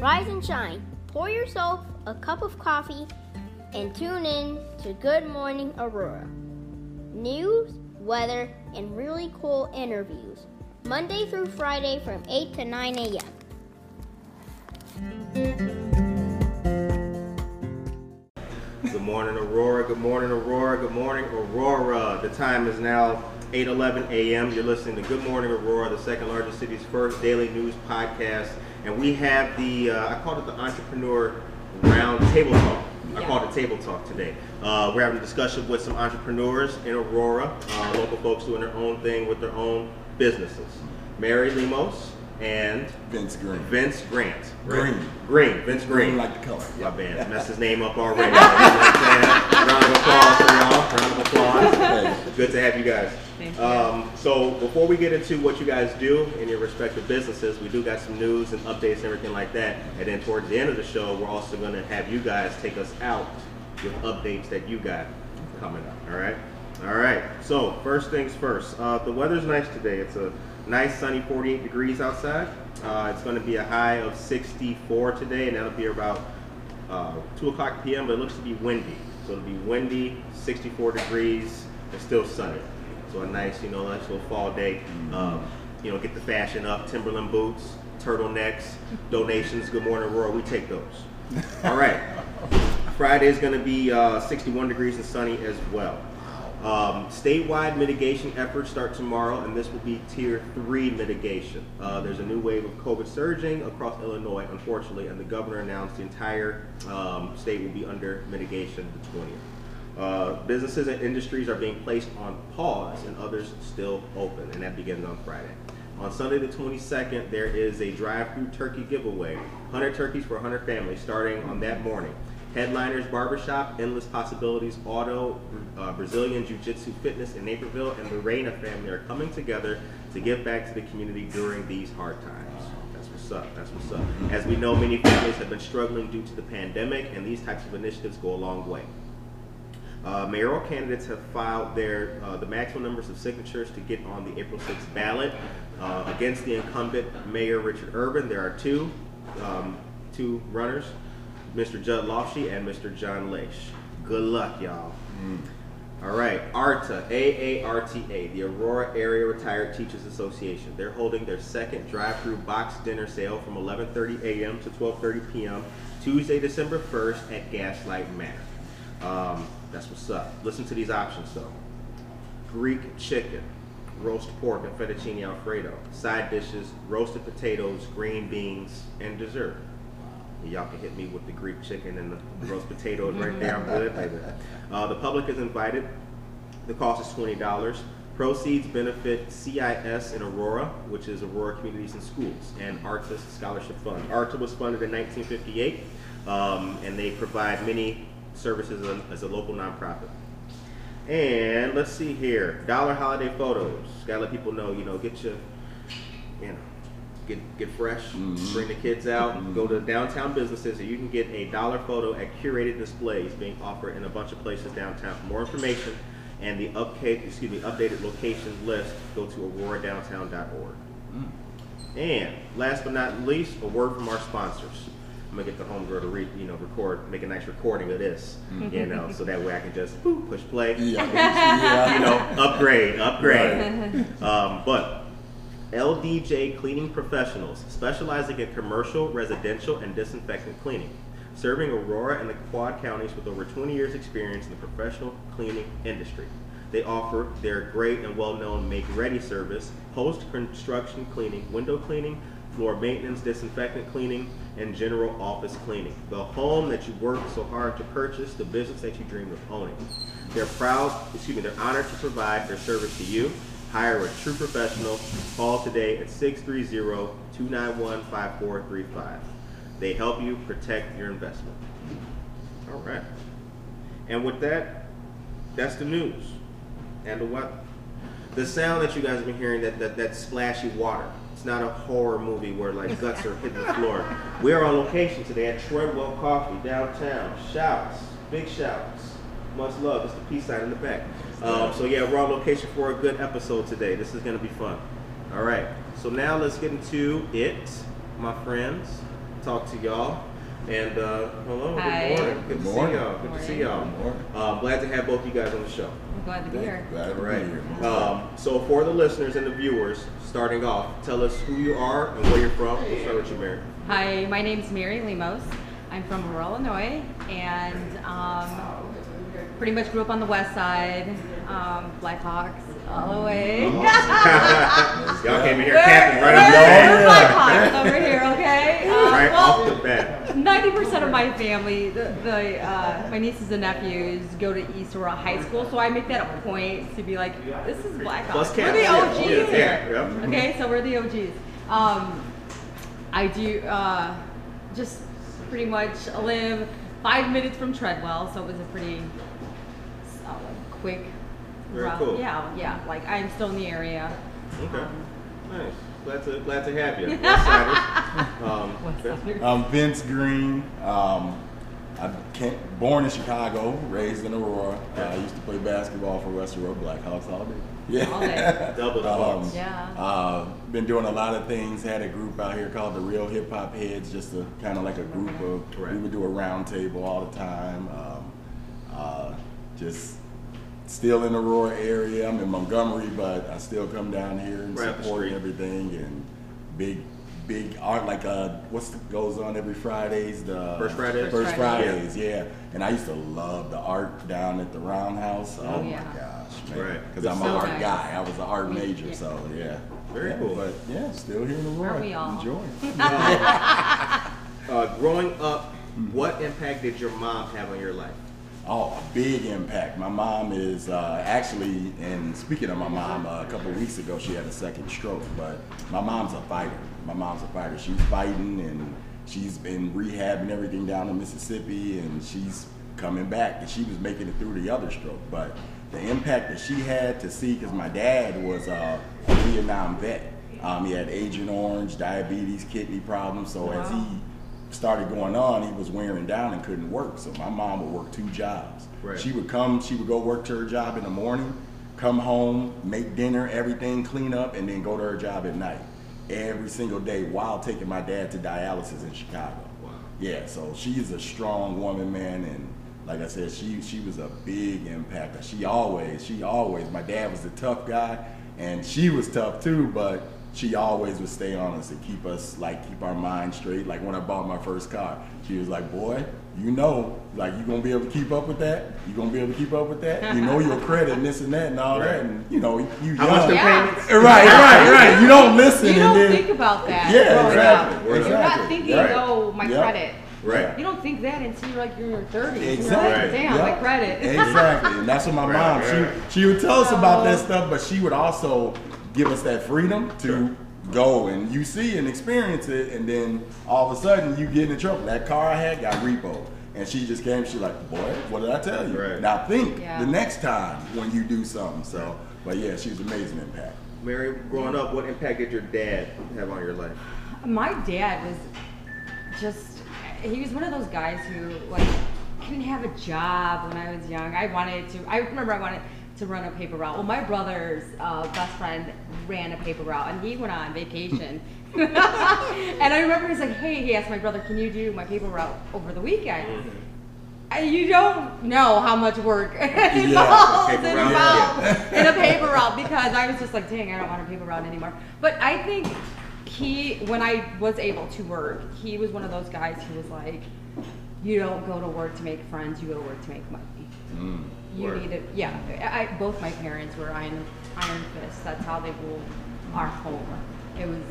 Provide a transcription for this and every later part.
Rise and shine. Pour yourself a cup of coffee and tune in to Good Morning Aurora. News, weather, and really cool interviews. Monday through Friday from 8 to 9 a.m. Good morning, Aurora. Good morning, Aurora. Good morning, Aurora. The time is now 8:11 a.m. You're listening to Good Morning Aurora, the second largest city's first daily news podcast, and we have the uh, I called it the Entrepreneur Round Table Talk. I called it Table Talk today. Uh, we're having a discussion with some entrepreneurs in Aurora, uh, local folks doing their own thing with their own businesses. Mary Lemos and Vince Green. Vince Grant. Green. Green. Vince Green. Green like the color. My bad. Messed his name up already. You know what I'm saying? Round of applause for y'all. Round of applause. Good to have you guys. Um, so before we get into what you guys do in your respective businesses, we do got some news and updates and everything like that. And then towards the end of the show, we're also going to have you guys take us out with updates that you got coming up. All right. All right. So first things first. Uh, the weather's nice today. It's a nice sunny 48 degrees outside. Uh, it's going to be a high of 64 today, and that'll be about uh, 2 o'clock p.m., but it looks to be windy. So it'll be windy, 64 degrees, and still sunny. So a nice, you know, nice little fall day. Um, you know, get the fashion up, Timberland boots, turtlenecks, donations, Good Morning Aurora, we take those. All right. Friday is going to be uh, 61 degrees and sunny as well. Um, statewide mitigation efforts start tomorrow, and this will be tier three mitigation. Uh, there's a new wave of COVID surging across Illinois, unfortunately, and the governor announced the entire um, state will be under mitigation the 20th. Uh, businesses and industries are being placed on pause, and others still open, and that begins on Friday. On Sunday the 22nd, there is a drive-through turkey giveaway. 100 turkeys for 100 families starting on that morning. Headliners Barbershop, Endless Possibilities Auto, uh, Brazilian Jiu Jitsu Fitness in Naperville, and the Reyna family are coming together to give back to the community during these hard times. That's what's up. That's what's up. As we know, many families have been struggling due to the pandemic, and these types of initiatives go a long way. Uh, mayoral candidates have filed their uh, the maximum numbers of signatures to get on the April 6th ballot uh, against the incumbent Mayor Richard Irvin. There are two um, two runners, Mr. Judd Lofchie and Mr. John Laesch. Good luck, y'all. All right, ARTA, AARTA, the Aurora Area Retired Teachers Association. They're holding their second drive-through box dinner sale from 11:30 a.m. to 12:30 p.m. Tuesday, December 1st at Gaslight Manor. Um, that's what's up. Listen to these options though: Greek chicken, roast pork and fettuccine alfredo, side dishes, roasted potatoes, green beans, and dessert. Y'all can hit me with the Greek chicken and the roast potatoes right there. I'm good, baby. Uh, the public is invited. The cost is twenty dollars. Proceeds benefit CIS in Aurora, which is Aurora Communities and Schools, and ARTA's Scholarship Fund. ARTA was funded in 1958, um, and they provide many services as a, as a local nonprofit. And let's see here, dollar holiday photos. Gotta let people know, you know, get your, you know, get get fresh, mm-hmm. bring the kids out, mm-hmm. go to downtown businesses, and you can get a dollar photo at curated displays being offered in a bunch of places downtown. For more information and the update, excuse me, updated location list, go to auroradowntown.org. Mm. And last but not least, a word from our sponsors. I'm gonna get the homegirl to read, you know, record, make a nice recording of this, you know, so that way I can just boop, push play, Yeah. yeah. you know, upgrade, upgrade. um, but LDJ Cleaning Professionals, specializing in commercial, residential, and disinfectant cleaning, serving Aurora and the Quad counties with over 20 years' experience in the professional cleaning industry. They offer their great and well-known make-ready service, post-construction cleaning, window cleaning, floor maintenance, disinfectant cleaning, and general office cleaning. The home that you worked so hard to purchase, the business that you dreamed of owning. They're proud, excuse me, they're honored to provide their service to you. Hire a true professional. Call today at 630-291-5435. They help you protect your investment. All right. And with that, that's the news. And the weather. The sound that you guys have been hearing, that, that, that splashy water. It's not a horror movie where like guts are hitting the floor. We are on location today at Treadwell Coffee downtown. Shouts, big shouts. Much love. It's the peace sign in the back. Um, so yeah, we're on location for a good episode today. This is gonna be fun. All right. So now let's get into it, my friends. talk to y'all. And uh, hello, Hi. good morning. Good, Good to see morning. y'all. Good to see y'all. Good morning. Um, glad to have both you guys on the show. I'm glad to be here. Glad to All be right. here. Um, so for the listeners and the viewers, starting off, tell us who you are and where you're from. We'll start with you, Mary. Hi, my name's Mary Lemos. I'm from Aurora, Illinois, and um, pretty much grew up on the west side. Um, Blackhawks all the way. Y'all came in here We're- camping right we're- off the we're bat. Blackhawks over here, okay? Um, Right well, off the bat. Ninety percent of my family, the, the uh, my nieces and nephews, go to East Aurora High School, so I make that a point to be like, this is Blackhawks. Bus We're the OGs yeah, here. yeah, yeah. Okay, so we're the OGs. Um, I do uh, just pretty much live five minutes from Treadwell, so it was a pretty uh, quick. Very route. cool. Yeah, yeah. Like I'm still in the area. Okay. Um, Nice. Glad to glad to have you. Um, West Vince? Siders. I'm Vince Green. Um, I came, born in Chicago, raised in Aurora. Uh, I used to play basketball for West Aurora Blackhawks all day. Yeah. All day. Double the Um, bucks. Yeah. Uh, been doing a lot of things. Had a group out here called the Real Hip Hop Heads, just a kind of like a group of. Right. We would do a round table all the time. Um, uh, just still in the Aurora area. I'm in Montgomery, but I still come down here and Right support everything and big. Big art like uh, what's the, goes on every Fridays the First Fridays? First First Fridays. Fridays, yeah. And I used to love the art down at the Roundhouse. Oh, Oh, my gosh, man! Right. Because I'm So an art nice. guy. I was an art major, yeah. so yeah. Very Yeah, cool. But yeah, still here in Aurora. Aren't we all? Enjoying. Uh, growing up, what impact did your mom have on your life? Oh, big impact. My mom is uh, actually, and speaking of my mom, uh, a couple weeks ago she had a second stroke, but my mom's a fighter. My mom's a fighter. She's fighting and she's been rehabbing everything down in Mississippi and she's coming back. And she was making it through the other stroke. But the impact that she had to see, because my dad was a Vietnam vet. Um, he had Agent Orange, diabetes, kidney problems. So as he started going on, he was wearing down and couldn't work. So my mom would work two jobs. Right. She would come, she would go work to her job in the morning, come home, make dinner, everything, clean up, and then go to her job at night. Every single day while taking my dad to dialysis in Chicago. Wow. Yeah, so she's a strong woman, man, and like I said, she she was a big impact. She always, she always. My dad was the tough guy, and she was tough too, but she always would stay on us and keep us like keep our mind straight. Like when I bought my first car, she was like, "Boy, you know, like you gonna be able to keep up with that. You gonna be able to keep up with that. You know your credit and this and that and all Right. that, and you know you How young. much the Yeah. payments? Right, right, right. You don't listen, You and don't then think about that. Yeah, exactly, exactly. You're not thinking, Right. oh, my Yep. credit. Right. You don't think that until you're like you're in your 30s. You're Exactly. like, damn, Yep. my credit. exactly, and that's what my Right, mom. right. She she would tell us about that stuff, but she would also give us that freedom to Sure. go and you see and experience it, and then all of a sudden you get in trouble. That car I had got repo. And she just came, she like, boy, what did I tell you? Right. Now think Yeah. the next time when you do something. So, but yeah, she was amazing impact. Mary, growing up, what impact did your dad have on your life? My dad was just, he was one of those guys who, like, couldn't have a job when I was young. I wanted to, I remember I wanted to run a paper route. Well, my brother's uh, best friend ran a paper route and he went on vacation. and I remember he's like, hey, he asked my brother, can you do my paper route over the weekend? I- You don't know how much work involved paper in, route, in a paper route because I was just like, dang, I don't want a paper route anymore. But I think he, when I was able to work, he was one of those guys who was like, you don't go to work to make friends, you go to work to make money. Mm. You need it. Yeah, I, both my parents were iron, iron fists. That's how they ruled our home. It was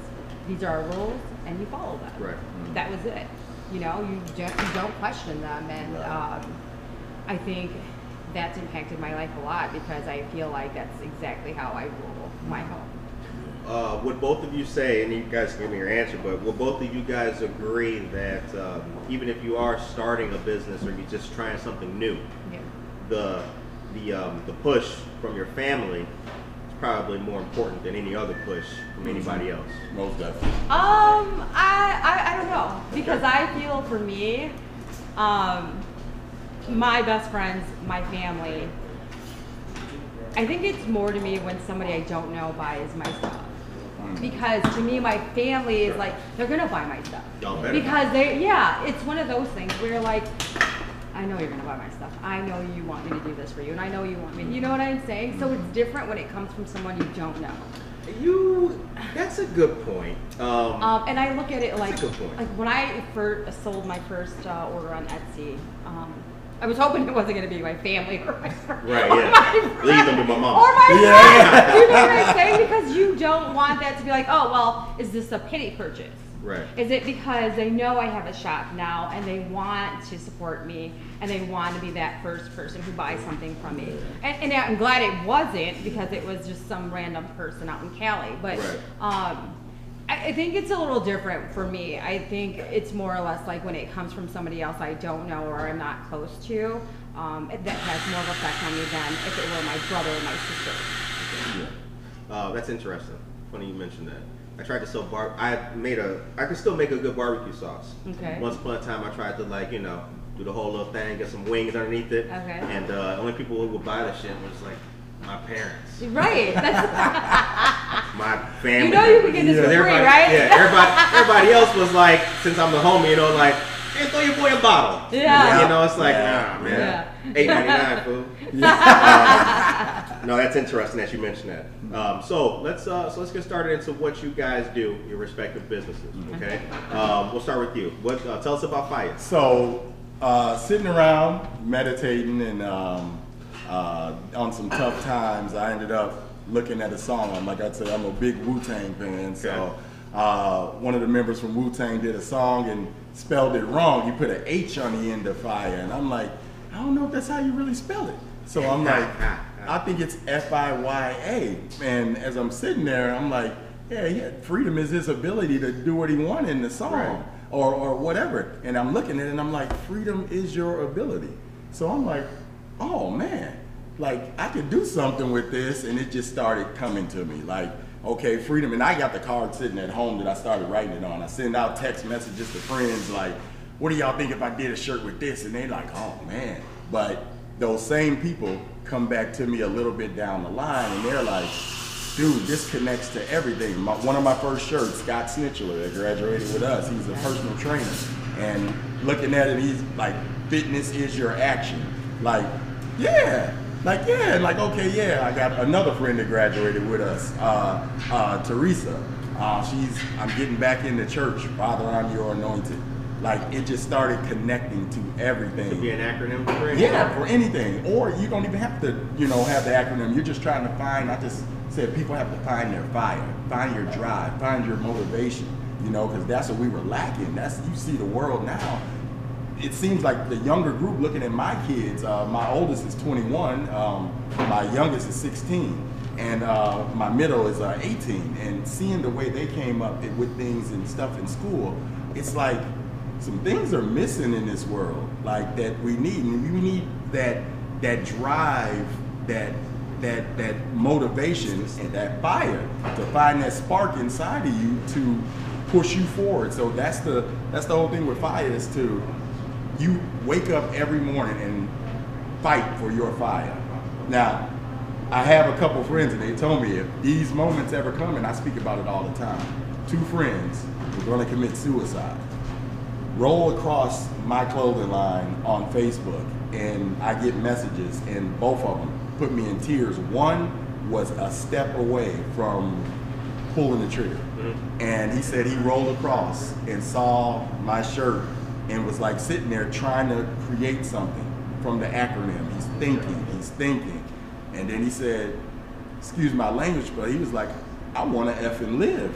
these are our rules, and you follow them. Right. That was it. You know, you don't, you don't question them, and Right. um, I think that's impacted my life a lot because I feel like that's exactly how I rule my home. Uh, would both of you say, and you guys give me your answer, but would both of you guys agree that um, even if you are starting a business or you're just trying something new, Yeah. The the um, the push from your family is probably more important than any other push from anybody else. Most definitely. Um, I, I, I don't know because I feel for me, um, my best friends, my family. I think it's more to me when somebody I don't know buys my stuff. because to me, my family is like they're gonna buy my stuff Y'all better. because they yeah, it's one of those things where like. I know you're gonna buy my stuff. I know you want me to do this for you, and I know you want me. You know what I'm saying? So it's different when it comes from someone you don't know. You, that's a good point. Um, Um, and I look at it like, That's a good point. like when I first sold my first uh, order on Etsy, um, I was hoping it wasn't going to be my family or my friends. Right, or yeah. my Leave them to my mom. Or my Yeah. You know what I'm saying? Because you don't want that to be like, oh, well, is this a pity purchase? Right. Is it because they know I have a shop now and they want to support me and they want to be that first person who buys something from me? And, and I'm glad it wasn't because it was just some random person out in Cali. But Right. um, I, I think it's a little different for me. I think it's more or less like when it comes from somebody else I don't know or I'm not close to. Um, that has more of an effect on me than if it were my brother or my sister. Uh, that's interesting. Funny you mentioned that. I tried to sell bar. I made a. I could still make a good barbecue sauce. Okay. Once upon a time, I tried to like you know do the whole little thing, get some wings underneath it. Okay. And uh, only people who would buy the shit was like my parents, Right. That's, my family. you know you can get this Yeah. for free, right? Yeah. Everybody. Everybody else was like, since I'm the homie, you know, like, hey, throw your boy a bottle. Yeah. You know, it's like, Yeah. nah, man. Yeah. Eight ninety nine, fool. Um, no, that's interesting that you mentioned that. Um, so let's uh, so let's get started into what you guys do, your respective businesses. Okay, um, we'll start with you. What? Uh, tell us about Fire. So, uh, sitting around meditating and um, uh, on some tough times, I ended up looking at a song. I'm like I said, I'm a big Wu Tang fan. So, uh, one of the members from Wu Tang did a song and spelled it wrong. He put an H on the end of fire, and I'm like, I don't know if that's how you really spell it. So I'm like, ah, ah. I think it's F I Y A. And as I'm sitting there, I'm like, yeah, yeah, freedom is his ability to do what he wanted in the song Right. or, or whatever. And I'm looking at it and I'm like, freedom is your ability. So I'm like, oh man, like I could do something with this. And it just started coming to me like, okay, freedom. And I got the card sitting at home that I started writing it on. I send out text messages to friends like, what do y'all think if I did a shirt with this? And they like, oh man. But those same people come back to me a little bit down the line and they're like, dude, this connects to everything. My, one of my first shirts, Scott Snitchler, that graduated with us, he's a personal trainer. And looking at it, he's like, fitness is your action. Like, yeah. Like, yeah. Like, okay, yeah. I got another friend that graduated with us, uh, uh, Teresa. Uh, she's, I'm getting back into church. Father, I'm your anointed. Like, it just started connecting to everything. Could be an acronym for it. Yeah, for anything. Or you don't even have to, you know, have the acronym. You're just trying to find, I just said people have to find their fire, find your drive, find your motivation, you know, because that's what we were lacking. That's, you see the world now. It seems like the younger group looking at my kids, uh, my oldest is 21, um, my youngest is 16, and uh, my middle is uh, 18. And seeing the way they came up with things and stuff in school, it's like, some things are missing in this world like that we need. And we need that that drive that that that motivation and that fire to find that spark inside of you to push you forward. So that's the that's the whole thing with fire is to you wake up every morning and fight for your fire. Now i have a couple friends and they told me if these moments ever come and i speak about it all the time two friends were going to commit suicide roll across my clothing line on Facebook and I get messages and both of them put me in tears. One was a step away from pulling the trigger. Mm-hmm. And he said he rolled across and saw my shirt and was like sitting there trying to create something from the acronym. He's mm-hmm. thinking, he's thinking. And then he said, excuse my language, but he was like, I want to effing live.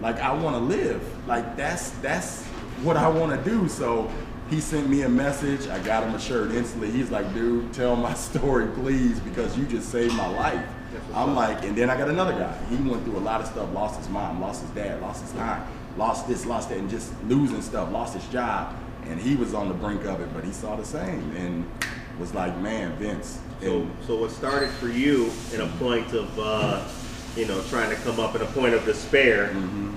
Like I want to live. Like that's that's what I want to do. So he sent me a message. I got him a shirt instantly. He's like, dude, tell my story, please, because you just saved my life. I'm like, and then I got another guy. He went through a lot of stuff, lost his mom, lost his dad, lost his aunt, lost this, lost that, and just losing stuff, lost his job. And he was on the brink of it, but he saw the same and was like, man, Vince. So, so what started for you in a point of, uh, you know, trying to come up in a point of despair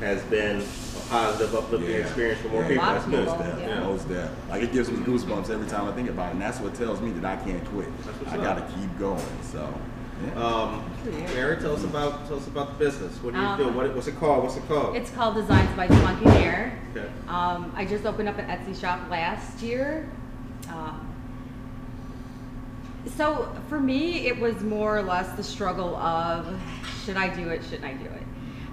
has been positive, uplifting Yeah. experience for more Yeah. people. A lot That's of good. people. Most Yeah. deaf, most deaf. Like it gives me goosebumps every time I think about it, and that's what tells me that I can't quit. That's what's I up. gotta keep going. So, Yeah. Um, Good for you. Mary, tell us about tell us about the business. What do you Um, do? What, what's it called? What's it called? It's called Designs by Spunky Air. Okay. Um, I just opened up an Etsy shop last year. Um, so for me, it was more or less the struggle of should I do it? Shouldn't I do it?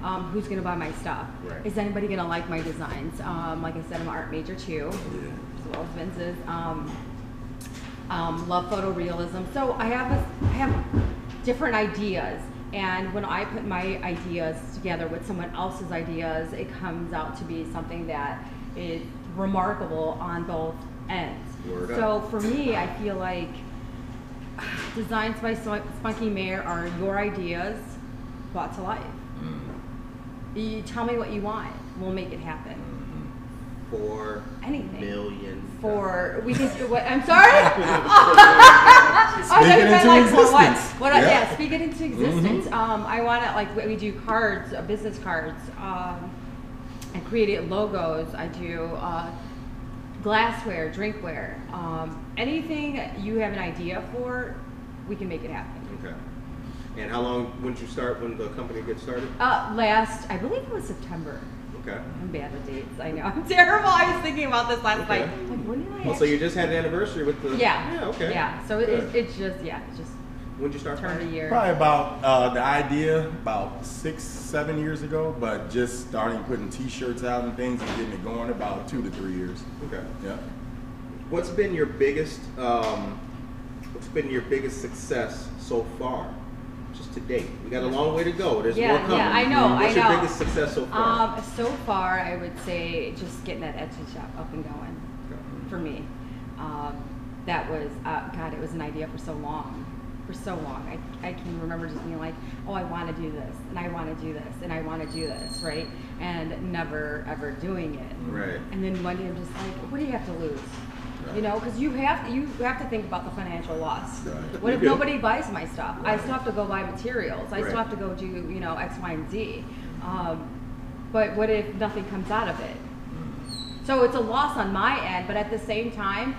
Um, who's going to buy my stuff? Right. Is anybody going to like my designs? Um, like I said, I'm an art major too, Yeah. as well as Vince's. Um, um, love photorealism. So I have a, I have different ideas, and when I put my ideas together with someone else's ideas, it comes out to be something that is remarkable on both ends. Word up. so for me, I feel like designs by Spunk- Spunky Mayor are your ideas brought to life. You tell me what you want, we'll make it happen. Four Anything. million. For we can. What, I'm sorry. I thought Speak you it into like, what- what- existence. What? I- Yeah. yeah, speak it into existence. Um, I want it like we do cards, uh, business cards. Um, I created logos. I do uh, glassware, drinkware. Um, anything you have an idea for, we can make it happen. Okay. And how long? When did you start? When the company get started? Uh, last, I believe it was September. Okay. I'm bad with dates. I know. I'm terrible. I was thinking about this last Okay. night. Like, when did I? Well, so you just had an anniversary with the. Yeah. Yeah. Okay. Yeah. So Good. it, it's just yeah, it's just When did you start? turned a year. Probably about uh, the idea about six, seven years ago, but just starting putting T-shirts out and things and getting it going about two to three years. Okay. Yeah. What's been your biggest? Um, what's been your biggest success so far? Just to date. We got a long way to go. There's Yeah, more coming. yeah, I know, What's I your know. biggest success so far? Um, so far, I would say just getting that Etsy shop up and going Okay. for me. Um, that was uh, God. It was an idea for so long, for so long. I, I can remember just being like, oh, I want to do this, and I want to do this, and I want to do this, right? And never ever doing it. Right. And then one day I'm just like, what do you have to lose? You know, because you have you have to think about the financial loss. Right. What if nobody buys my stuff? I still have to go buy materials. I Right. still have to go do you know X, Y, and Z. Um, but what if nothing comes out of it? So it's a loss on my end, but at the same time,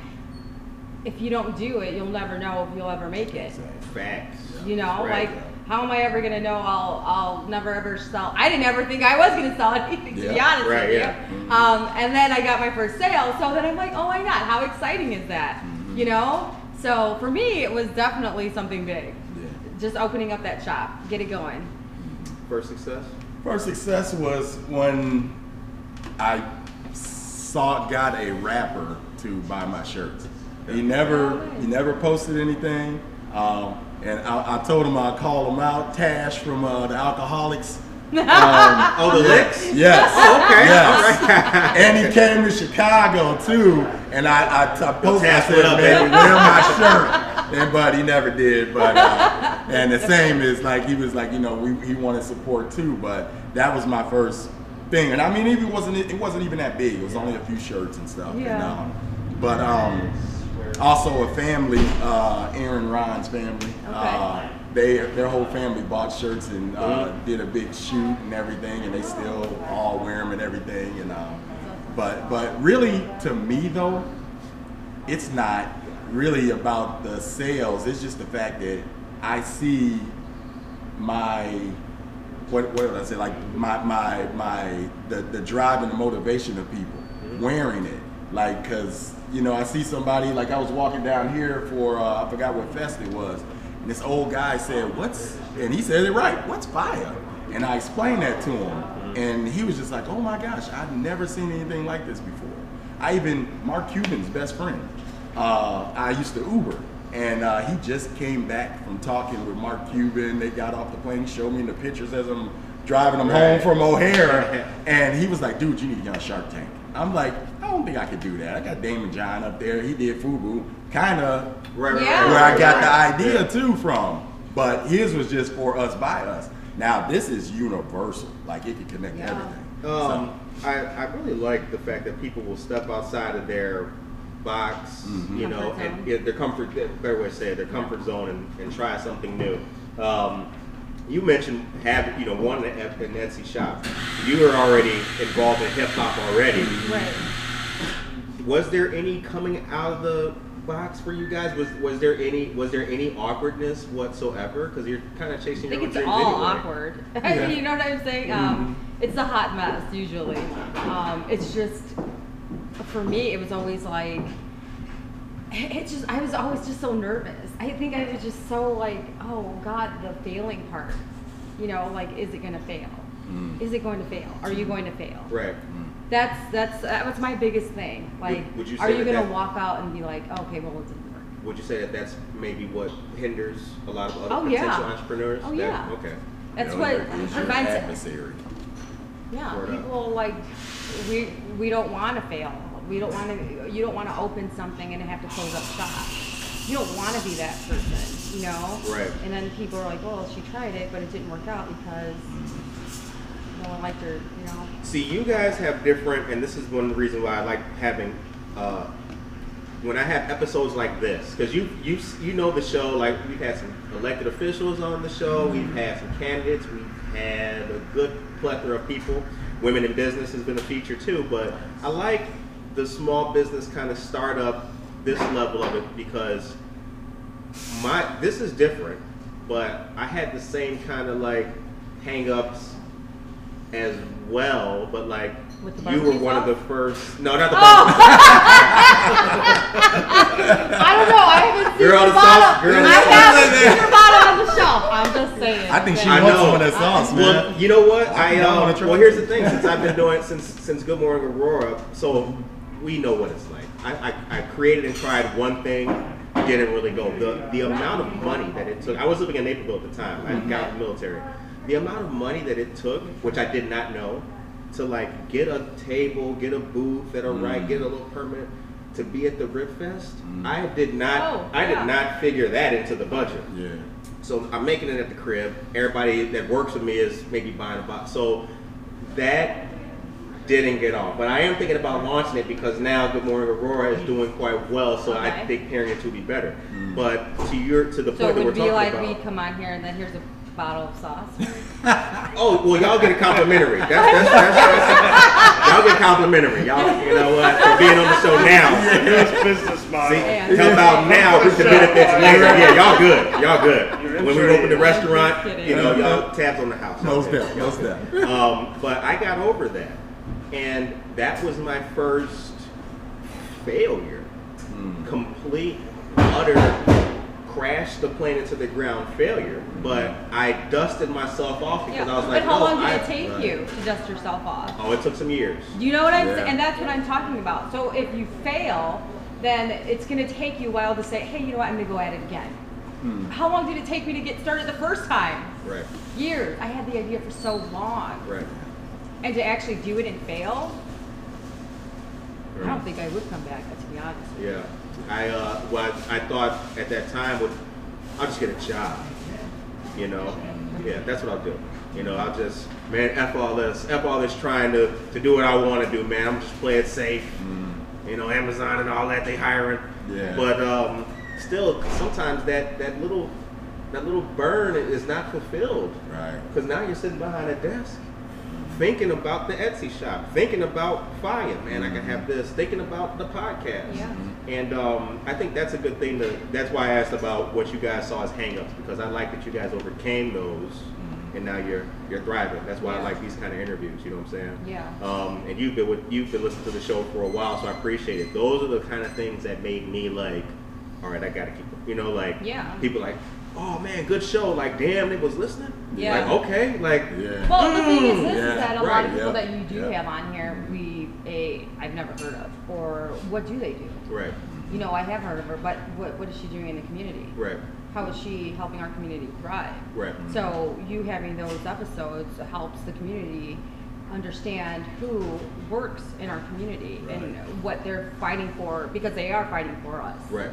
if you don't do it, you'll never know if you'll ever make it. Facts. You know, Right. like how am I ever gonna know I'll I'll never ever sell? I didn't ever think I was gonna sell anything to be honest Right, with you. yeah. Mhm. Um, and then I got my first sale, so then I'm like, oh my god, how exciting is that? Mhm. You know. So for me, it was definitely something big. Yeah. Just opening up that shop, get it going. First success. First success was when I saw got a rapper to buy my shirts. He never he never posted anything, um, and I, I told him I'd call him out. Tash from uh, the Alkaholiks. Um, Oh, the licks. Yes. Oh, okay. Yes. and he came to Chicago too, and I, I, I posted. I Tash, said, up, "Man, baby?" wear my shirt." And but he never did. But uh, and the same is like he was like you know we, he wanted support too, but that was my first thing, and I mean even wasn't it wasn't even that big. It was only a few shirts and stuff. And, Yeah. um, but um, also a family, uh, Aaron Ron's family. Uh, they their whole family bought shirts and uh, did a big shoot and everything, and they still all wear them and everything. And uh, but but really to me though, it's not really about the sales. It's just the fact that I see my what what would I say like my my my the the drive and the motivation of people wearing it like because you know I see somebody like I was walking down here for uh, I forgot what fest it was and this old guy said what's and he said it right what's fire and I explained that to him and he was just like oh my gosh I've never seen anything like this before I even Mark Cuban's best friend uh, I used to Uber and uh, he just came back from talking with Mark Cuban. They got off the plane. Showed me the pictures as I'm driving him Right. home from O'Hare. and he was like, dude, you need to get on Shark Tank. I'm like, I don't think I could do that. I got Daymond John up there. He did FUBU. Kind of Right, right, Yeah. where I got the idea too from. But his was just for us by us. Now this is universal. Like it could connect Yeah. everything. Um, I, I really like the fact that people will step outside of their box, Mhm. you know, Comfort and yeah, their comfort, better way to say it, their comfort zone and, and try something new. Um, you mentioned having, you know, one an an Etsy shop. You were already involved in hip hop already. Right. Was there any coming out of the box for you guys? Was was there any was there any awkwardness whatsoever? Because you're kind of I chasing think your it's own all dreams anyway. awkward. Yeah. you know what I'm saying? Um, it's a hot mess usually. Um, it's just for me, it was always like it's just I was always just so nervous. I think I was just so like, oh God, the failing part. You know, like is it gonna fail? Mm. Is it going to fail? Are you going to fail? Right. That's that's that was my biggest thing. Like, would you are you that gonna that- walk out and be like, okay, well, it didn't work? Would you say that that's maybe what hinders a lot of other Oh, potential yeah. entrepreneurs? Oh, That- yeah. Okay. That's You know, what you're- is your prevents it. adversary. Yeah, Word up. people like we we don't want to fail. We don't want to. You don't want to open something and have to close up shop. You don't want to be that person, you know. Right. And then people are like, "Well, she tried it, but it didn't work out because liked her," you know. See, you guys have different, and this is one of the reasons why I like having, uh, when I have episodes like this, because you you you know the show. Like we've had some elected officials on the show, we've had some candidates, we've had a good plethora of people. Women in business has been a feature too, but I like the small business kind of startup this level of it because my this is different, but I had the same kind of like hang-ups as well, but like With you were barbecue one of the first. No, not the Oh! barbecue. I don't know. I haven't seen Girl, your the sauce- bottle. girl, the I haven't seen your bottle on the shelf. I'm just saying. I think she I wants know. some of that sauce, man. Well, you know what? I I wanna uh, try well, here's the thing. Since I've been doing it since since Good Morning Aurora, so we know what it's like. I, I, I created and tried one thing, didn't really go. The the amount of money that it took. I was living in Naperville at the time. I got out of the military. The amount of money that it took, which I did not know, to like get a table, get a booth at a mm. right, get a little permit to be at the Rib Fest. Mm. I did not. Oh, I did not figure that into the budget. Yeah. So I'm making it at the crib. Everybody that works with me is maybe buying a box. So that didn't get off. But I am thinking about launching it because now Good Morning Aurora is doing quite well. So I think pairing it to be better. Mm. But to your to the So point it that we're would be talking like about. we come on here and then here's a bottle of sauce. Oh well, y'all get a complimentary. That's that's, that's, that's y'all get complimentary. Y'all, you know what? For being on the show now. That's business model. See, Yeah. help out now with the benefits later. Yeah, y'all good. Y'all good. When we intrigued. open the restaurant, you know, y'all tabs on the house. No Y'all step, good. no Y'all step. good. Um, but I got over that, and that was my first failure. Complete, utter, crash the plane into the ground failure. But I dusted myself off because Yeah. I was like, but how no, long did I- it take right. you to dust yourself off? Oh, it took some years. You know what I'm Yeah. saying? And that's what I'm talking about. So if you fail, then it's going to take you a while to say, hey, you know what? I'm going to go at it again. Hmm. How long did it take me to get started the first time? Right, Years. I had the idea for so long. right. And to actually do it and fail, I don't think I would come back, to be honest. Yeah, I uh, well, I, thought at that time would I'll just get a job, you know. Yeah, that's what I'll do. You know, I'll just man f all this, f all this trying to to do what I want to do, man. I'm just play it safe. You know, Amazon and all that they hiring. Yeah. But um, still, sometimes that that little that little burn is not fulfilled. Right. Because now you're sitting behind a desk, thinking about the Etsy shop, thinking about Fire, man, I can have this, thinking about the podcast. Yeah. And um, I think that's a good thing to. That's why I asked about what you guys saw as hangups because I like that you guys overcame those, and now you're you're thriving. That's why I like these kind of interviews. You know what I'm saying? Yeah. Um, and you've been with you've been listening to the show for a while, so I appreciate it. Those are the kind of things that made me like, all right, I gotta keep. You know, like Yeah. people like, oh man, good show. Like, damn, they was listening. Yeah. Like, okay, like, Yeah. Well, the thing is, this Yeah, is that a right, lot of people yeah, that you do yeah. have on here, we a I've never heard of, or what do they do? right, You know, I have heard of her, but what what is she doing in the community? right, How is she helping our community thrive? right. So you having those episodes helps the community understand who works in our community and what they're fighting for because they are fighting for us. Right.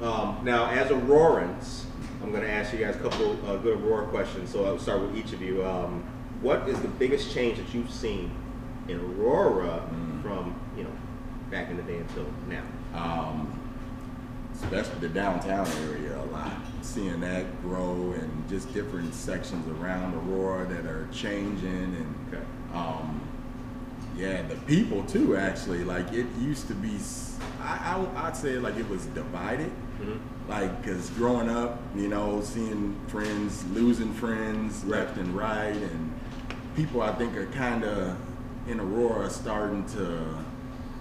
Um, now, as Aurorans, I'm going to ask you guys a couple uh, good Aurora questions. So I'll start with each of you. Um, what is the biggest change that you've seen in Aurora from you know back in the day until now? um, especially the downtown area a lot. Seeing that grow and just different sections around Aurora that are changing and Okay. um, Yeah, the people too. Actually, like it used to be. I I'd say like it was divided. Mm-hmm. Like, cause growing up, you know, seeing friends losing friends left and right, and people I think are kind of in Aurora starting to.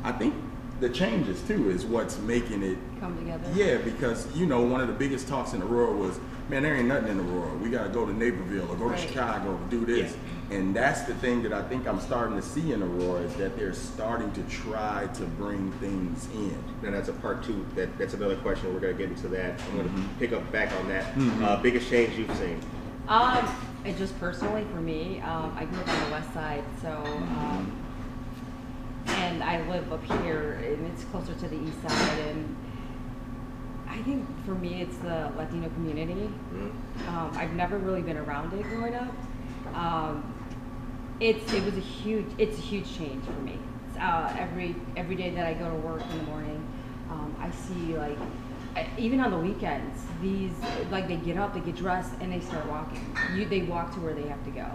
I think the changes too is what's making it Come together. yeah, because you know one of the biggest talks in Aurora was, man, there ain't nothing in Aurora. We got to go to Naperville or go Right. to Chicago to do this. And that's the thing that I think I'm starting to see in Aurora is that they're starting to try to bring things in. Now that's a part two. That that's another question. We're gonna get into that. I'm gonna Mm-hmm. pick up back on that. Uh, biggest change you've seen. Um, and just personally for me, um, I grew up on the west side, so um, and I live up here, and it's closer to the east side, and I think for me, it's the Latino community. Um, I've never really been around it growing up. Um, it's it was a huge it's a huge change for me. Uh, every every day that I go to work in the morning, um, I see like even on the weekends these like they get up, they get dressed, and they start walking. You they walk to where they have to go.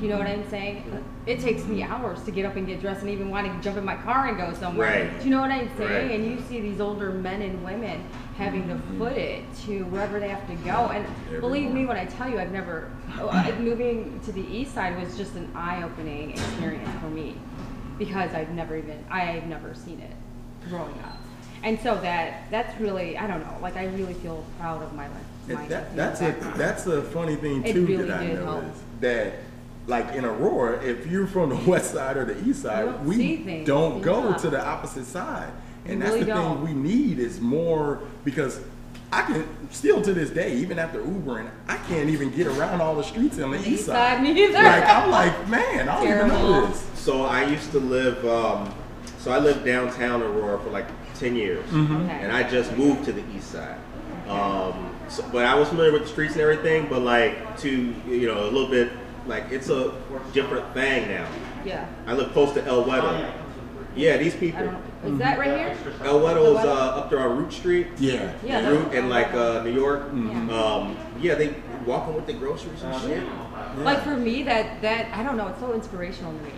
You know what I'm saying? It takes me hours to get up and get dressed, and even want to jump in my car and go somewhere. Right. Do you know what I'm saying? Right. And you see these older men and women having to foot it to wherever they have to go. And believe me when I tell you, I've never oh, moving to the east side was just an eye-opening experience for me because I've never even I've never seen it growing up. And so that that's really I don't know like I really feel proud of my life. My that, that's a that's a funny thing too really that I help. noticed that. Like in Aurora, if you're from the west side or the east side, don't we don't go to the opposite side. You And that's really the don't. thing we need is more because I can still to this day, even after Ubering, I can't even get around all the streets on the The east east side, side. me either. Like I'm like, man, I don't even know this. So I used to live. Um, so I lived downtown Aurora for like ten years, Mm-hmm. Okay. and I just moved to the east side. Um, so, but I was familiar with the streets and everything. But like to you know a little bit like it's a different thing now. yeah. I live close to El Wedo. Yeah, these I people. Don't know. Is that right here? El Wedo's El uh, up there on Root Street. Yeah. Yeah, And that's- Route in like uh, New York. Yeah. Um, yeah, they walking with their groceries and shit. Like for me, that that I don't know, it's so inspirational to me.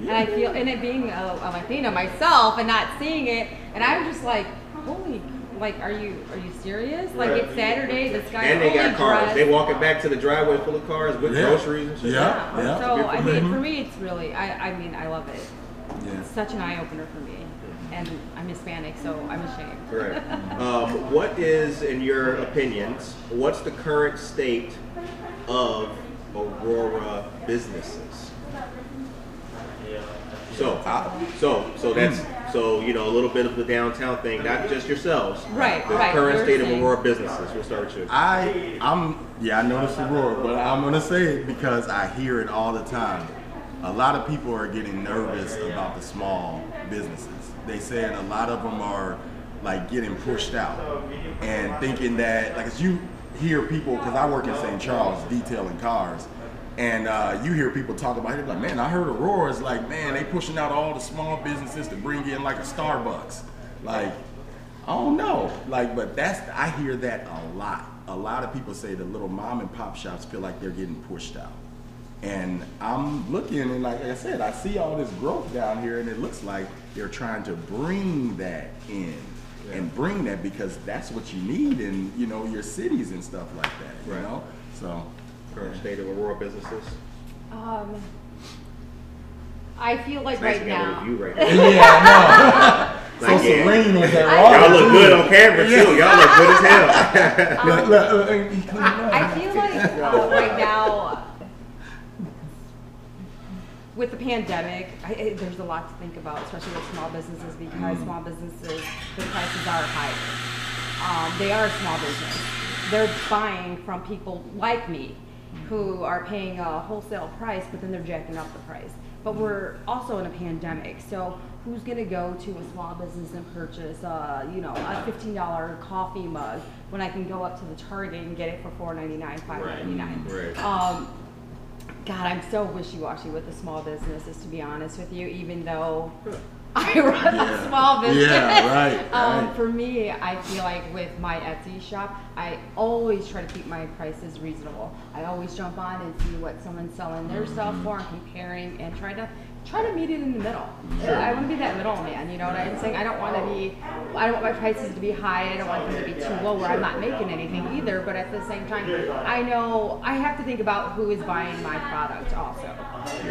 Yeah. And I feel, and it being a, a Latina myself and not seeing it, and I'm just like, holy, like, are you are you serious? Like Right. it's Saturday, this guy's And they got cars. dressed. They walking back to the driveway full of cars with Yeah. groceries and shit. Yeah. yeah. So I mean, for me, it's really, I I mean, I love it. Yeah. It's such an eye opener for me, and I'm Hispanic, so I'm ashamed. Correct. Um, what is, in your opinions, what's the current state of Aurora businesses? So, so, so that's so you know a little bit of the downtown thing, not just yourselves. Right, The right, current you're state of Aurora businesses. We'll start with you. I I'm yeah I know this Aurora, but I'm gonna say it because I hear it all the time. A lot of people are getting nervous about the small businesses. They said a lot of them are like getting pushed out and thinking that like as you hear people because I work in St. Charles detailing cars. And uh, you hear people talk about it like, man, I heard Aurora's like, man, they pushing out all the small businesses to bring in like a Starbucks. Like, I don't know. Like, but that's I hear that a lot. A lot of people say the little mom and pop shops feel like they're getting pushed out. And I'm looking and like I said, I see all this growth down here and it looks like they're trying to bring that in and bring that because that's what you need in, you know, your cities and stuff like that. You Right. know? So Current state of Aurora businesses. Um, I feel like It's nice right to have a now. right now. Yeah, no. Like, so yeah. Serene was at Y'all look good on camera too. Y'all look good as hell. Look, look, he cleaned up. I feel like uh, right now, with the pandemic, I, I, there's a lot to think about, especially with small businesses because small businesses, the prices are higher. Um, they are a small business. They're buying from people like me who are paying a wholesale price, but then they're jacking up the price. But we're also in a pandemic, so who's gonna go to a small business and purchase, uh, you know, a fifteen dollar coffee mug when I can go up to the Target and get it for four ninety nine, five ninety nine? Right. Um, God, I'm so wishy-washy with the small businesses, to be honest with you, even though I run Yeah. a small business. Yeah, right, um, right. For me, I feel like with my Etsy shop, I always try to keep my prices reasonable. I always jump on and see what someone's selling their stuff Mm-hmm. for and comparing and try to try to meet it in the middle. I want to be that middle man, You know what I'm saying? I don't want to be. I don't want my prices to be high. I don't want them to be too low where I'm not making anything either. But at the same time, I know I have to think about who is buying my product also.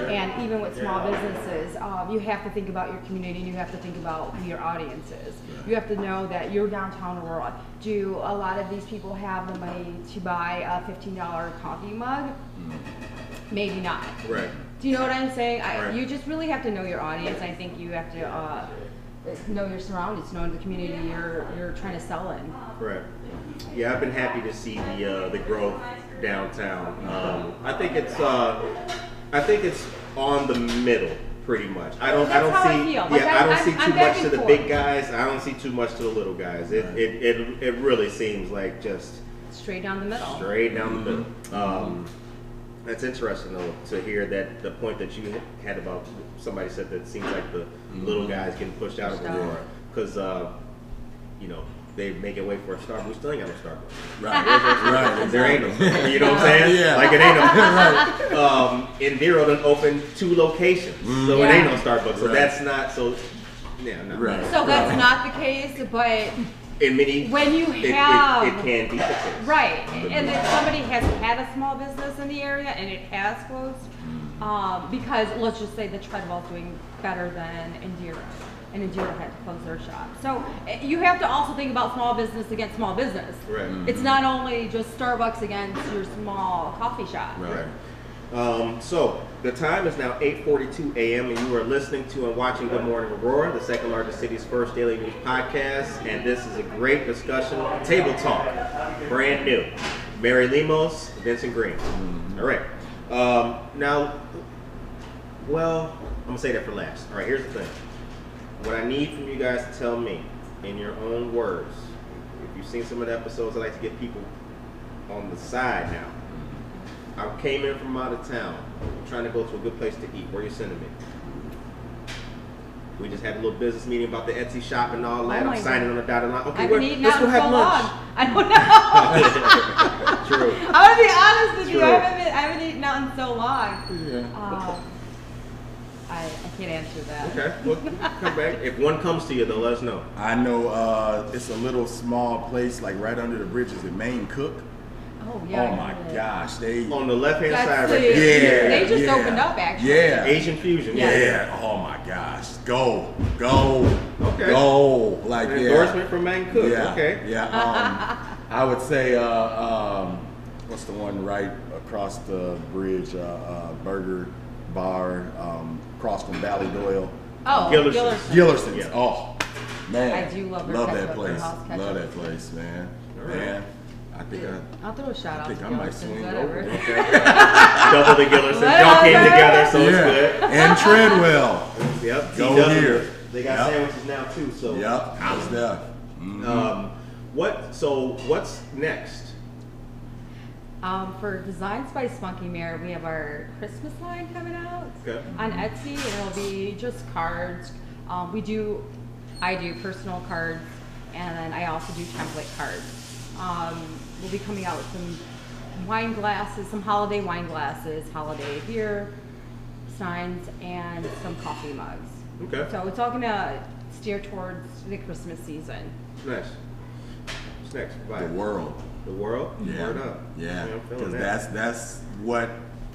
And even with small businesses, um, you have to think about your community and you have to think about who your audience is. You have to know that you're downtown Aurora. Do a lot of these people have the money to buy a $15 coffee mug? Maybe not. Right. Do you know what I'm saying? I, Right. You just really have to know your audience. I think you have to uh, know your surroundings, know the community you're you're trying to sell in. Right. Yeah, I've been happy to see the uh, the growth downtown. Um, I think it's uh, I think it's on the middle pretty much. I don't I don't I see. Like, yeah I don't I'm- see too I'm much to the big guys. I don't see too much to the little guys. It Right. it, it, it really seems like just Straight down the middle. straight down the middle. Um, that's interesting though to hear that the point that you had about somebody said that it seems like the little guys getting pushed out of Pushed out. Aurora because uh, you know they make it way for a Starbucks. We still ain't got no Starbucks. Right, right. There ain't no, you know what I'm saying? Yeah. Like it ain't no. um, in Vero done opened two locations, so it ain't no Starbucks. So Right. that's not so. Yeah, no. Right. So that's not the case, but In many, When you it, it- have- it, can be the case. right, and if somebody has had a small business in the area and it has closed, um, because let's just say the Treadwell's doing better than Indira, and Indira had to close their shop. So eh, you have to also think about small business against small business. Right. It's not only just Starbucks against your small coffee shop. Right. Um, so the time is now 8:42 a.m. and you are listening to and watching Good Morning Aurora, the second largest city's first daily news podcast, and this is a great discussion, table talk, brand new. Mary Lemos, Vincent Green. All right. Um, now, well, I'm gonna say that for last. All right. Here's the thing. What I need from you guys to tell me in your own words. If you've seen some of the episodes, I like to get people on the side now. I came in from out of town. I'm trying to go to a good place to eat. Where you sending me? We just had a little business meeting about the Etsy shop and all that. Oh I'm signing God. on the dotted line. Okay, I've where, been eating let's go have so lunch. long. I don't know. True. I'm gonna be honest with you. I haven't been, I haven't eaten out in so long. Yeah. Um, I, I can't answer that. Okay, well, come back. If one comes to you, though, let us know. I know uh, it's a little small place, like right under the bridge. Is it Maine Cook? Oh yeah. oh my gosh, they. On the left hand side, the- right there. Yeah. They just yeah. opened up, actually. Yeah. Asian fusion. Yeah. Yeah. Oh my gosh. Go. Go. Okay. Go. Like An yeah. endorsement from Maine Cook. Yeah. Okay. Yeah. Um, I would say, uh, um, what's the one right across the bridge? Uh, uh, Burger Bar, um, across from Valley Doyle. Oh, Gillerson's. Gillerson's. Gillerson's. Yeah. Oh, man. I do love Love that place. Love that place, man. All right. Man, I think I. I'll throw a shout I out think to I might swing whatever. over. Okay. Double the Gillersons. Y'all came together, so it's good. And Treadwell. Yep. Go TW. here. They got Yep. sandwiches now too. So. Yep. I was there. Mhm. Um, what? So what's next? Um, for Designs by Spunky Mare, we have our Christmas line coming out Okay. on Etsy, it'll be just cards. Um, we do, I do personal cards, and then I also do template cards. Um, we'll be coming out with some wine glasses, some holiday wine glasses, holiday beer signs, and some coffee mugs. Okay. So it's all gonna steer towards the Christmas season. Nice. What's next? Bye. The world. The world. Yeah, Word up. yeah, I'm because that. that's that's what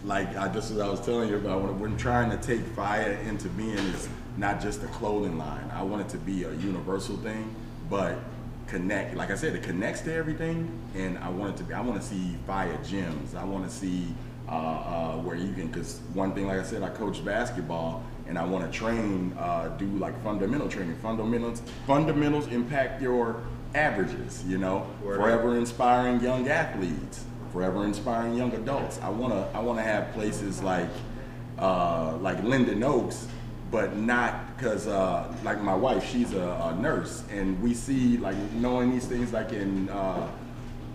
like I just as I was telling you about when we're trying to take fire into being is not just a clothing line. I want it to be a universal thing, but connect. Like I said, it connects to everything, and I want it to be. I want to see fire gyms. I want to see uh, uh, where you can. Because one thing, like I said, I coach basketball. And I want to train, uh, do like fundamental training. Fundamentals, fundamentals impact your averages. You know, Word up. forever inspiring young athletes, forever inspiring young adults. I wanna I wanna have places like uh, like Linden Oaks, but not because uh, like my wife, she's a, a nurse, and we see like knowing these things like in. Uh,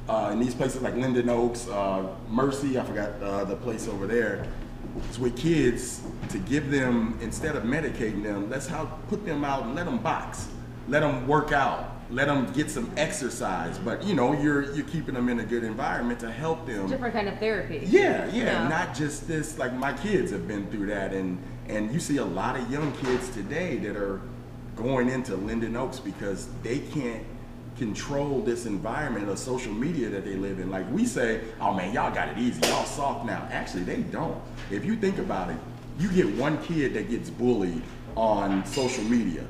uh, in these places like Linden Oaks, uh, Mercy, I forgot uh, the place over there. It's with kids to give them instead of medicating them. Let's how put them out and let them box, let them work out, let them get some exercise. But you know, you're you're keeping them in a good environment to help them. Different kind of therapy. Yeah, yeah, Yeah. not just this. Like my kids have been through that, and And you see a lot of young kids today that are going into Linden Oaks because they can't control this environment of social media that they live in. Like we say, oh man, y'all got it easy, y'all soft now. Actually, they don't. If you think about it, you get one kid that gets bullied on social media.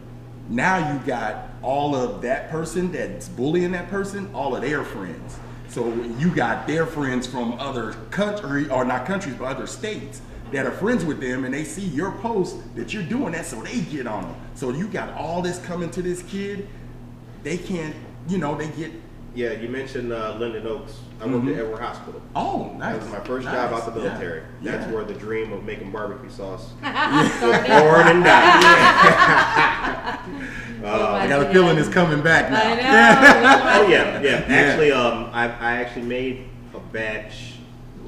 Now you got all of that person that's bullying that person, all of their friends. So you got their friends from other country or not countries but other states that are friends with them and they see your post that you're doing that so they get on them. So you got all this coming to this kid. They can't, you know, they get Yeah, you mentioned uh, Linden Oaks. I worked Mhm. at Edward Hospital. oh nice. That was my first Nice. job out the Yeah. military. That's Yeah. where the dream of making barbecue sauce Started. born and died. Oh, I got a feeling it's coming back now. I know. oh yeah, yeah. Yeah. Actually, um, I, I actually made a batch.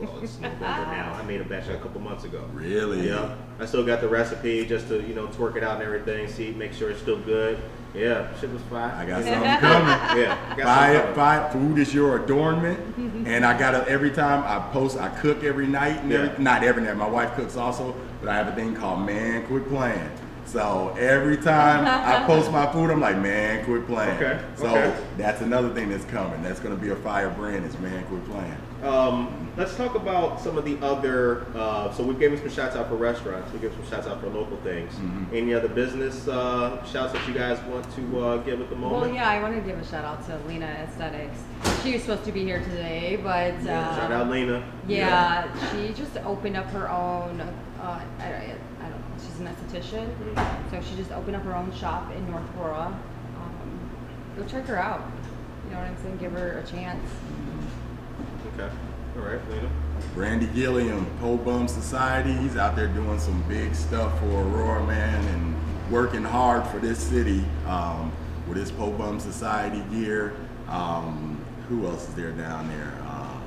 Well, it's November now. I made a batch a couple months ago. Really? Yeah. I still got the recipe just to you know twerk it out and everything. See, make sure it's still good. Yeah, shit was fine. I got something coming. Yeah, got Buy it, buy food is your adornment, and I gotta every time I post, I cook every night and every, not every night. My wife cooks also, but I have a thing called Man Quit Playing. So every time I post my food, I'm like, Man Quit Playing. Okay, So okay. that's another thing that's coming. That's gonna be a fire brand. Is Man Quit Playing. Um, let's talk about some of the other. Uh, so we've given some shouts out for restaurants. We give some shouts out for local things. Mhm. Any other business uh, shouts that you guys want to uh, give at the moment? Well, yeah, I want to give a shout out to Lena Aesthetics. She was supposed to be here today, but uh, Shout out Lena. Yeah, she just opened up her own. Uh, I, I, I don't know. She's an esthetician, Mhm. so she just opened up her own shop in North Aurora. Um, go check her out. You know what I'm saying? Give her a chance. Okay. All right, Lena. Brandy Gilliam, Pole Bum Society. He's out there doing some big stuff for Aurora, man, and working hard for this city um, with his Pole Bum Society gear. Um, who else is there down there? Uh,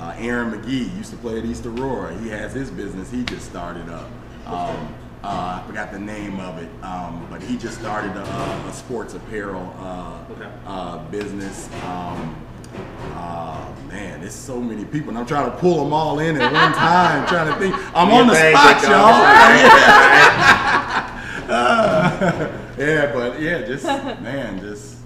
uh, Aaron McGee used to play at East Aurora. He has his business. He just started up. Um, uh, I forgot the name of it, um, but he just started a, a sports apparel uh, Okay. uh, business. Um, uh, man, there's so many people, and I'm trying to pull them all in at one time. trying to think. I'm on the spot, big y'all. dog. Yeah, but yeah, just man, just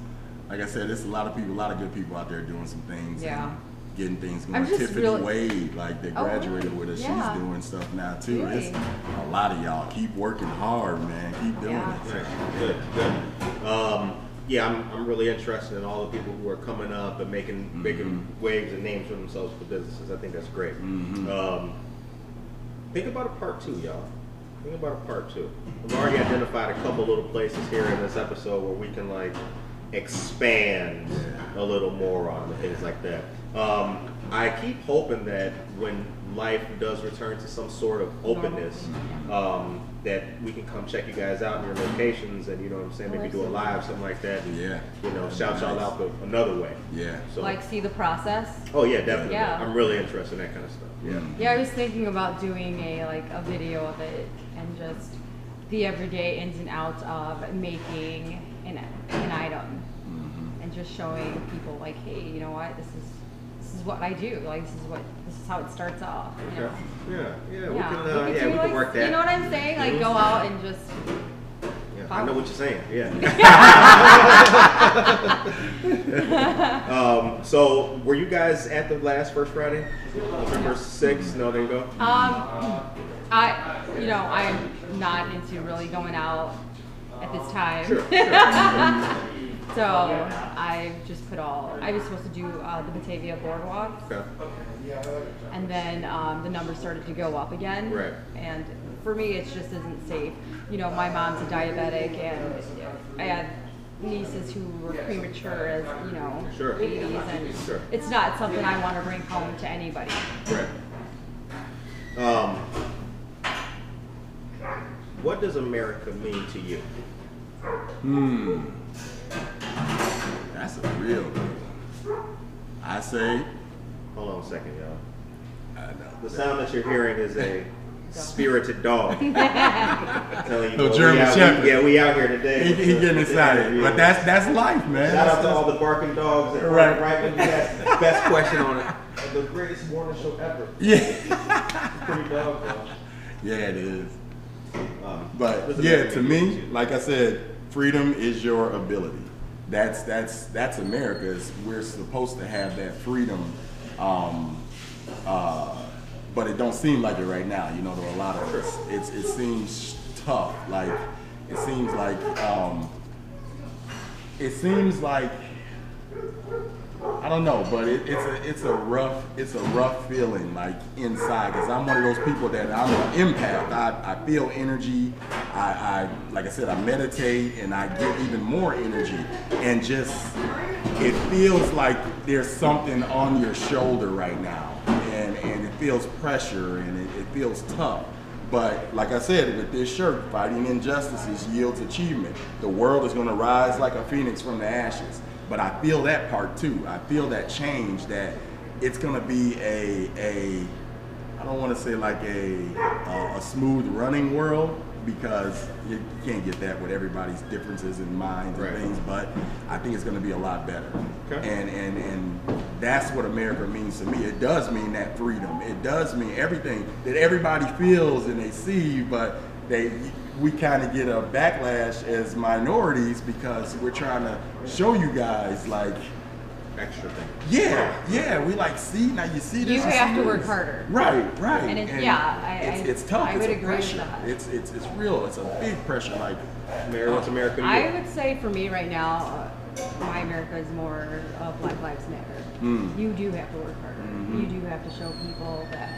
like I said, there's a lot of people, a lot of good people out there doing some things. Yeah. and Getting things I'm going. just Tiffany really- Wade, like they Oh, graduated with us, yeah. she's doing stuff now too. Really? It's a lot of y'all keep working hard, man. Keep doing Yeah. it. Nice. Good, good. Um, yeah, I'm, I'm really interested in all the people who are coming up and making making waves and names for themselves for businesses. I think that's great. Mhm. Um, think about a part two, y'all. Think about a part two. We've already identified a couple little places here in this episode where we can like expand a little more on and things like that. Um, I keep hoping that when life does return to some sort of openness, um, that we can come check you guys out in your locations and you know what I'm saying, maybe do a live, something like that. and, Yeah. You know, shout y'all out the, another way. Yeah. So, Like, see the process. oh yeah, definitely. Yeah. I'm really interested in that kind of stuff. Yeah. Mm. Yeah, I was thinking about doing a like a video of it and just the everyday ins and outs of making an an item Mhm. and just showing people like, hey, you know what, this is this is what I do. Like this is what this is how it starts off. You know? Okay. Yeah, yeah, we can, uh, we yeah, we can work that. You know what I'm saying? Like go out and just Yeah, I know what you're saying. Yeah. um, so, were you guys at the last First Friday, November sixth? No, didn't go. Um, I, you know, I'm not into really going out at this time. Sure. sure. So I just put all. I was supposed to do uh, the Batavia Boardwalk, okay. and then um, the numbers started to go up again. Right. And for me, it just isn't safe. You know, my mom's a diabetic, and I had nieces who were premature as you know Sure. babies, and Sure. it's not something I want to bring home to anybody. Right. Um, what does America mean to you? Hmm. That's a real one. I say, Hold on a second, y'all. I know. The sound that you're hearing is a spirited dog. I'm telling you, No boy, we German out- we- Shepherd. yeah, we out here today. He, he getting excited, but that's that's life, man. Shout out to all the barking dogs that Right. right, right when you asked the best question on it. The greatest morning show ever. Yeah, Pretty dog, though. yeah, it is. Um, But yeah, to me, like I said, freedom is your ability. That's that's that's America. Is we're supposed to have that freedom, um, uh, but it don't seem like it right now. You know, there are a lot of it's, it's it seems tough. Like it seems like um, it seems like don't know, but it, it's a it's a rough it's a rough feeling like inside because I'm one of those people that I'm an empath. I, I feel energy. I, I like I said I meditate and I get even more energy and just it feels like there's something on your shoulder right now and and it feels pressure and it, it feels tough. But like I said, with this shirt, fighting injustices yields achievement. The world is going to rise like a phoenix from the ashes. But I feel that part too. I feel that change that it's going to be a a I don't want to say like a a, a smooth running world because you can't get that with everybody's differences in minds and Right. things. But I think it's going to be a lot better. Okay. And and and that's what America means to me. It does mean that freedom. It does mean everything that everybody feels and they see, but they we kind of get a backlash as minorities because we're trying to show you guys like extra thing. yeah, yeah, we like see now you see this. You have to work this. harder. Right, right. And it's- yeah, I- it's, it's tough. I it's would a agree with pressure. that. It's it's it's real. It's a big pressure. Like Mary, what's America to you? I would say for me right now, uh, my America is more of Black Lives Matter. Mm. You do have to work harder. Mhm. You do have to show people that,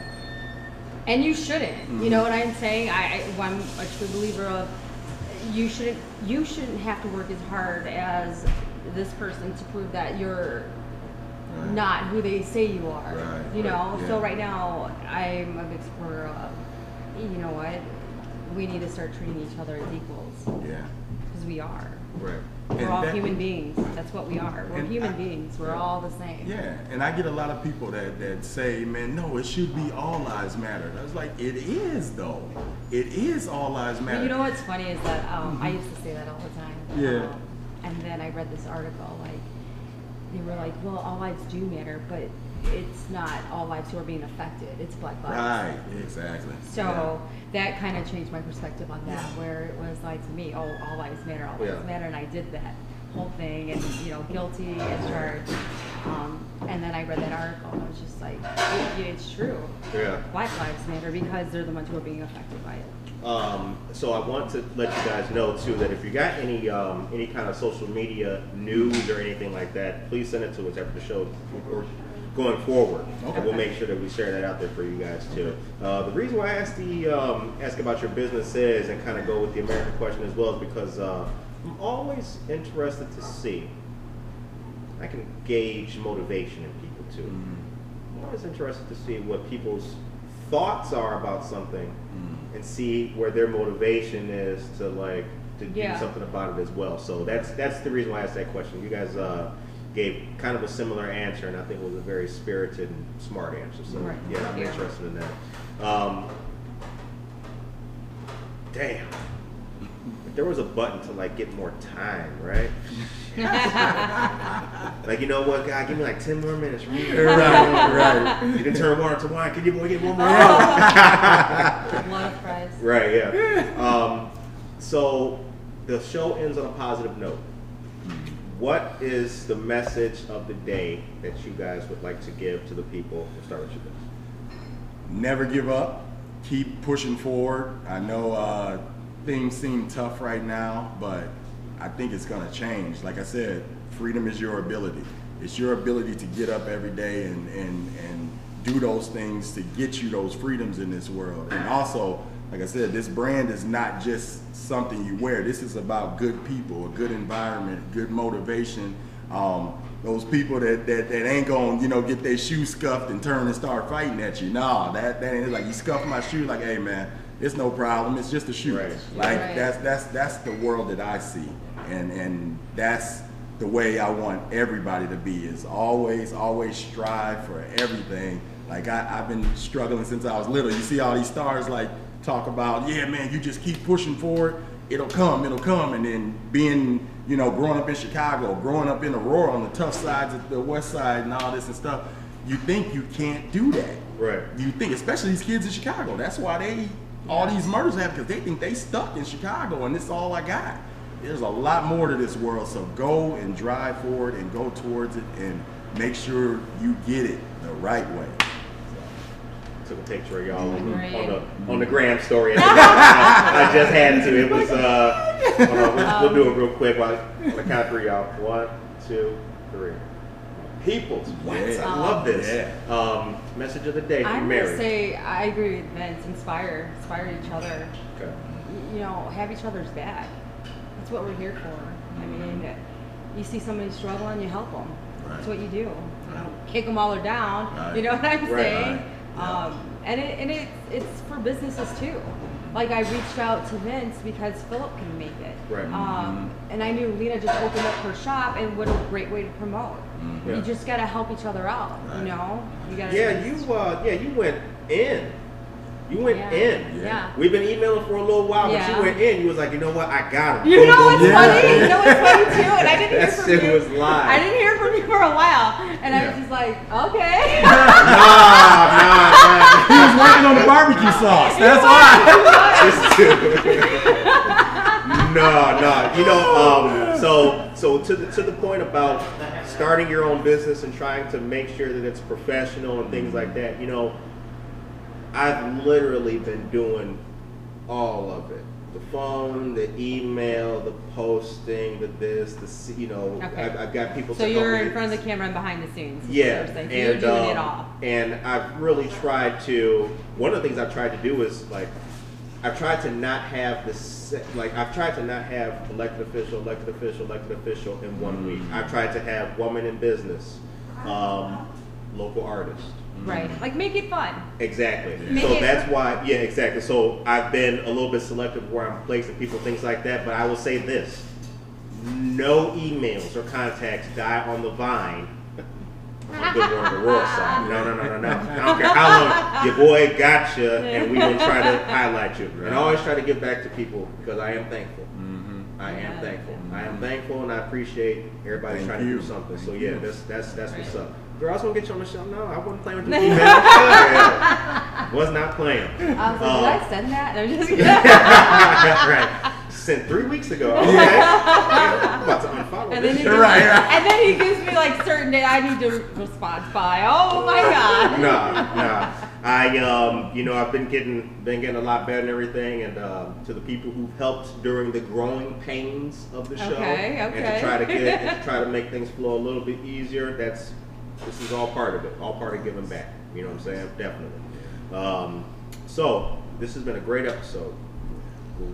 and you shouldn't. You know mm-hmm. what I'm saying? I, I I'm a true believer of you shouldn't you shouldn't have to work as hard as this person to prove that you're Right. not who they say you are. Right, you know. right, So right now, I'm a big supporter of. You know what? We need to start treating each other as equals yeah. because we are. right. We're all that- human beings. That's what we are. We're human I- beings. We're all the same. Yeah, and I get a lot of people that, that say, man, no, it should be all lives matter. And I was like, it is though. It is all lives matter. You know what's funny is that um, I used to say that all the time. Yeah. Um, and then I read this article, like, they were like, well, all lives do matter, but it's not all lives who are being affected. It's Black lives. Right, exactly. So that kind of changed my perspective on that, where it was like to me, oh, all lives matter, all lives Yeah. matter, and I did that whole thing, and you know, guilty as charged. Um, and then I read that article, and I was just like, it, it's true. Yeah. Black lives matter because they're the ones who are being affected by it. Um, so I want to let you guys know too that if you got any um, any kind of social media news or anything like that, please send it to us after the show or going forward, Okay. and we'll make sure that we share that out there for you guys too. Uh, the reason why I asked the um, ask about your businesses and kind of go with the American question as well is because uh, I'm always interested to see. I can gauge motivation in people too. Mm, I'm always interested to see what people's thoughts are about something mm. and see where their motivation is to like to Yeah. do something about it as well. So that's that's the reason why I asked that question. You guys uh, gave kind of a similar answer, and I think it was a very spirited and smart answer. So Right. yeah, I'm Yeah. interested in that. Um, damn. If there was a button to like get more time, right? like you know what, guy, give me like ten more minutes. Right? right, right. You can turn water to wine. Can you boy get one more? Love fries. Right, yeah. Um, so the show ends on a positive note. What is the message of the day that you guys would like to give to the people? We'll start with you guys. never give up. Keep pushing forward. I know uh, things seem tough right now, but I think it's going to change. Like I said, freedom is your ability. It's your ability to get up every day and, and, and do those things to get you those freedoms in this world. And also, like I said, this brand is not just something you wear. This is about good people, a good environment, good motivation. Um, those people that, that, that ain't gonna, you know, get their shoe scuffed and turn and start fighting at you. Nah, that, that ain't like you scuff my shoe, like, hey man, it's no problem. It's just a shoe. Right. Like Right. that's that's that's the world that I see. And and that's the way I want everybody to be is always, always strive for everything. Like I, I've been struggling since I was little. You see all these stars like talk about, yeah, man, you just keep pushing forward. It'll come, it'll come. And then being, you know, growing up in Chicago, growing up in Aurora on the tough sides of the west side and all this and stuff, you think you can't do that. Right. You think, especially these kids in Chicago, that's why they all these murders happen because they think they stuck in Chicago and this all I got. There's a lot more to this world, so go and drive forward and go towards it and make sure you get it the right way. Took a picture of y'all on the, on the on the gram story. I, I just had to. It was uh. Hold on, we'll, we'll do it real quick. While on the count of three, y'all. One, two, three. Peoples, what? Yeah. I love this. Yeah. Um, message of the day I'm from gonna Mary. say I agree with Vince. Inspire, inspire each other. Okay. You know, have each other's back. That's what we're here for. I mean, you see somebody struggling, you help them. That's what you do. You know, kick them while they're down. Right. You know what I'm Right. saying? Um, and it, and it's it's for businesses too. Like I reached out to Vince because Philip can make it. Right. Um, and I knew Lena just opened up her shop, and what a great way to promote. Yeah. You just gotta help each other out. Right. You know, you gotta. Yeah, you uh, yeah, you went in. You went Yeah. in. Yeah. We've been emailing for a little while, but you went in. You was like, you know what? I got him. You Boom, know what's boom. Yeah. funny? You know what's funny too? And I didn't hear That from shit you. was live. I didn't hear from you for a while, and I was just like, okay. Nah, nah, He was working on the barbecue sauce. That's why. nah. no, no. You know, um, so so to the to the point about starting your own business and trying to make sure that it's professional and things like that. You know, I've literally been doing all of it. The phone, the email, the posting, the this, the you know, Okay. I've, I've got people. So you're in front of the camera and behind the scenes. Yeah. So and you're doing it um, all. and I've really tried to. One of the things I've tried to do is like, I've tried to not have this. Like I've tried to not have elected official, elected official, elected official in one week. I've tried to have woman in business, um, local artist. Right. Mm-hmm. Like make it fun. Exactly. Make so it- that's why, yeah, exactly. So I've been a little bit selective where I'm placing people, things like that. But I will say this: no emails or contacts die on the vine. on Good Morning Aurora side. No, no, no, no, no. I don't care how long your boy got you, and we will try to highlight you. And I always try to give back to people because I am thankful. Mm-hmm. I am Yeah. thankful. I am mm-hmm. thankful, and I appreciate everybody Thank trying to do something. So yeah, you. that's that's that's what's Right. up. Girl, I was gonna get you on the show. No, I wasn't playing with you. email. Was not playing. I was like, Um, did I send that? I'm just kidding. right. Sent three weeks ago. Okay. Yeah, I'm about to unfollow And then, this he gives, Right, right. and then he gives me like certain day I need to respond by. Oh my god. nah, nah. I, um, you know, I've been getting, been getting a lot better and everything, and um, to the people who've helped during the growing pains of the show, Okay, okay. and to try to get, and to try to make things flow a little bit easier. That's, this is all part of it, all part of giving back. You know what I'm saying? Definitely. Um, so this has been a great episode.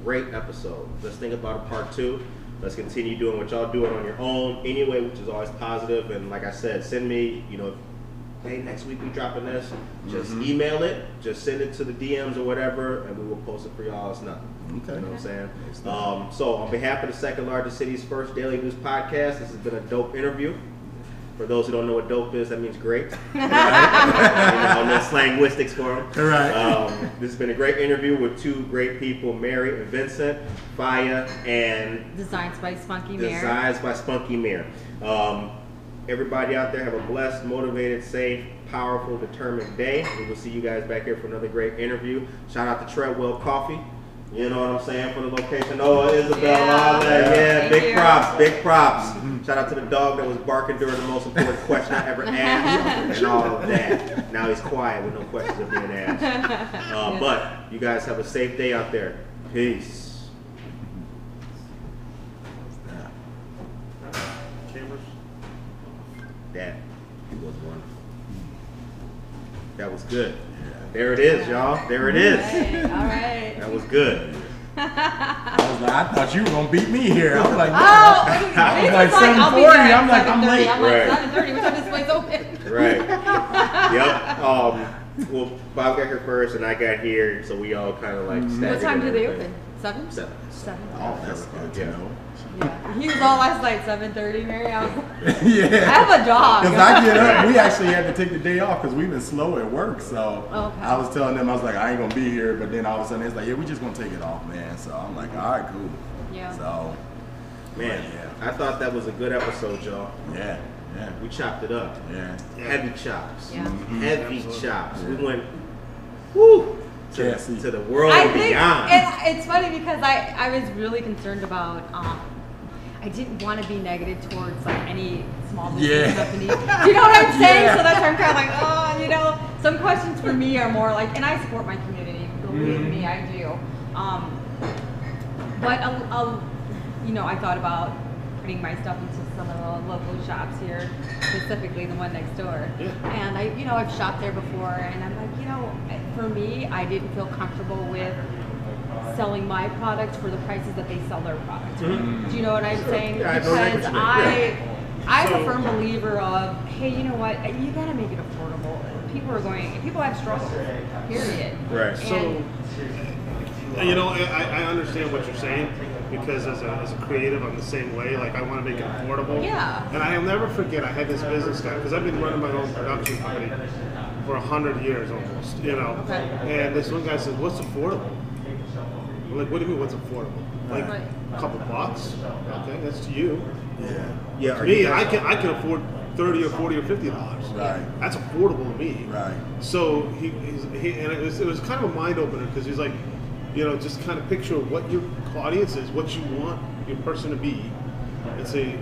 Great episode. Let's think about a part two. Let's continue doing what y'all doing on your own anyway, which is always positive. And like I said, send me, you know, hey, next week we dropping this. Just Mhm. email it, just send it to the DMs or whatever, and we will post it for y'all. It's nothing. Okay. You know what I'm saying? Um, so on behalf of the second largest city's first daily news podcast, this has been a dope interview. For those who don't know what dope is, that means great. you know, that's linguistics for them. Right. Um, this has been a great interview with two great people, Mary and Vincent, Faya, and Designs by Spunky Mare. Designs by Spunky Mirror. Um, everybody out there have a blessed, motivated, safe, powerful, determined day. We will see you guys back here for another great interview. Shout out to Treadwell Coffee. You know what I'm saying for the location. Oh, Isabel, Yeah. all that. Yeah, Thank big you. props, big props. Shout out to the dog that was barking during the most important question I ever asked, and all of that. Now he's quiet with no questions are being asked. Uh, but you guys have a safe day out there. Peace. Cameras. That was one. That was good. There it is, y'all. There it is. All right. All right. That was good. I was like, I thought you were gonna beat me here. I was like, Oh, I was like I'll 7:40. I'm like, I'm late. I'm like, Right. 7:30. What time this place open? Right. yep. Um, well, Bob got here first, and I got here, so we all kind of like. What time do they open? Seven. Seven. Seven. Oh, that's good to Yeah. Know. Yeah. He was all last night, 7:30. Mary, I was. I have a dog. Because I get up, we actually had to take the day off because we've been slow at work. So Okay. I was telling them, I was like, I ain't gonna be here. But then all of a sudden, it's like, yeah, we just gonna take it off, man. So I'm like, all right, cool. Yeah. So Man, Yeah. I thought that was a good episode, y'all. yeah, yeah, We chopped it up. yeah. Heavy chops. Yeah. Heavy chops. We went. Woo. to, Cassie. to the world I and think beyond. and it's funny because I, I was really concerned about um, I didn't want to be negative towards like any small business Yeah. company. Do you know what I'm saying? Yeah. So that's why I'm kind of like, oh, you know, some questions for me are more like, and I support my community. Believe me, I do. Um, but a, a, you know, I thought about putting my stuff into some of the local shops here, specifically the one next door. Yeah. And I, you know, I've shopped there before, and I'm like, you know, for me, I didn't feel comfortable with selling my products for the prices that they sell their products. Mm-hmm. Do you know what I'm saying? Yeah, I know exactly because what you mean. I, I'm a firm believer of, hey, you know what? You gotta make it affordable. People are going. People have struggles. Period. Right. And- So, you know, I, I understand what you're saying because as a, as a creative, I'm the same way. Like, I want to make it affordable. Yeah. And I'll never forget, I had this business guy because I've been running my own production company for a hundred years almost. You know. Okay. And this one guy says, "What's affordable?" I'm like, "What do you mean, what's affordable? Like Right. a couple bucks? Okay, that's to you. Yeah. yeah, To are you me, guys- I can I can afford thirty or forty or fifty dollars. Right. That's affordable to me. Right. So he, he's, he and it was, it was kind of a mind opener because he's like, you know, just kind of picture what your audience is, what you want your person to be, and say,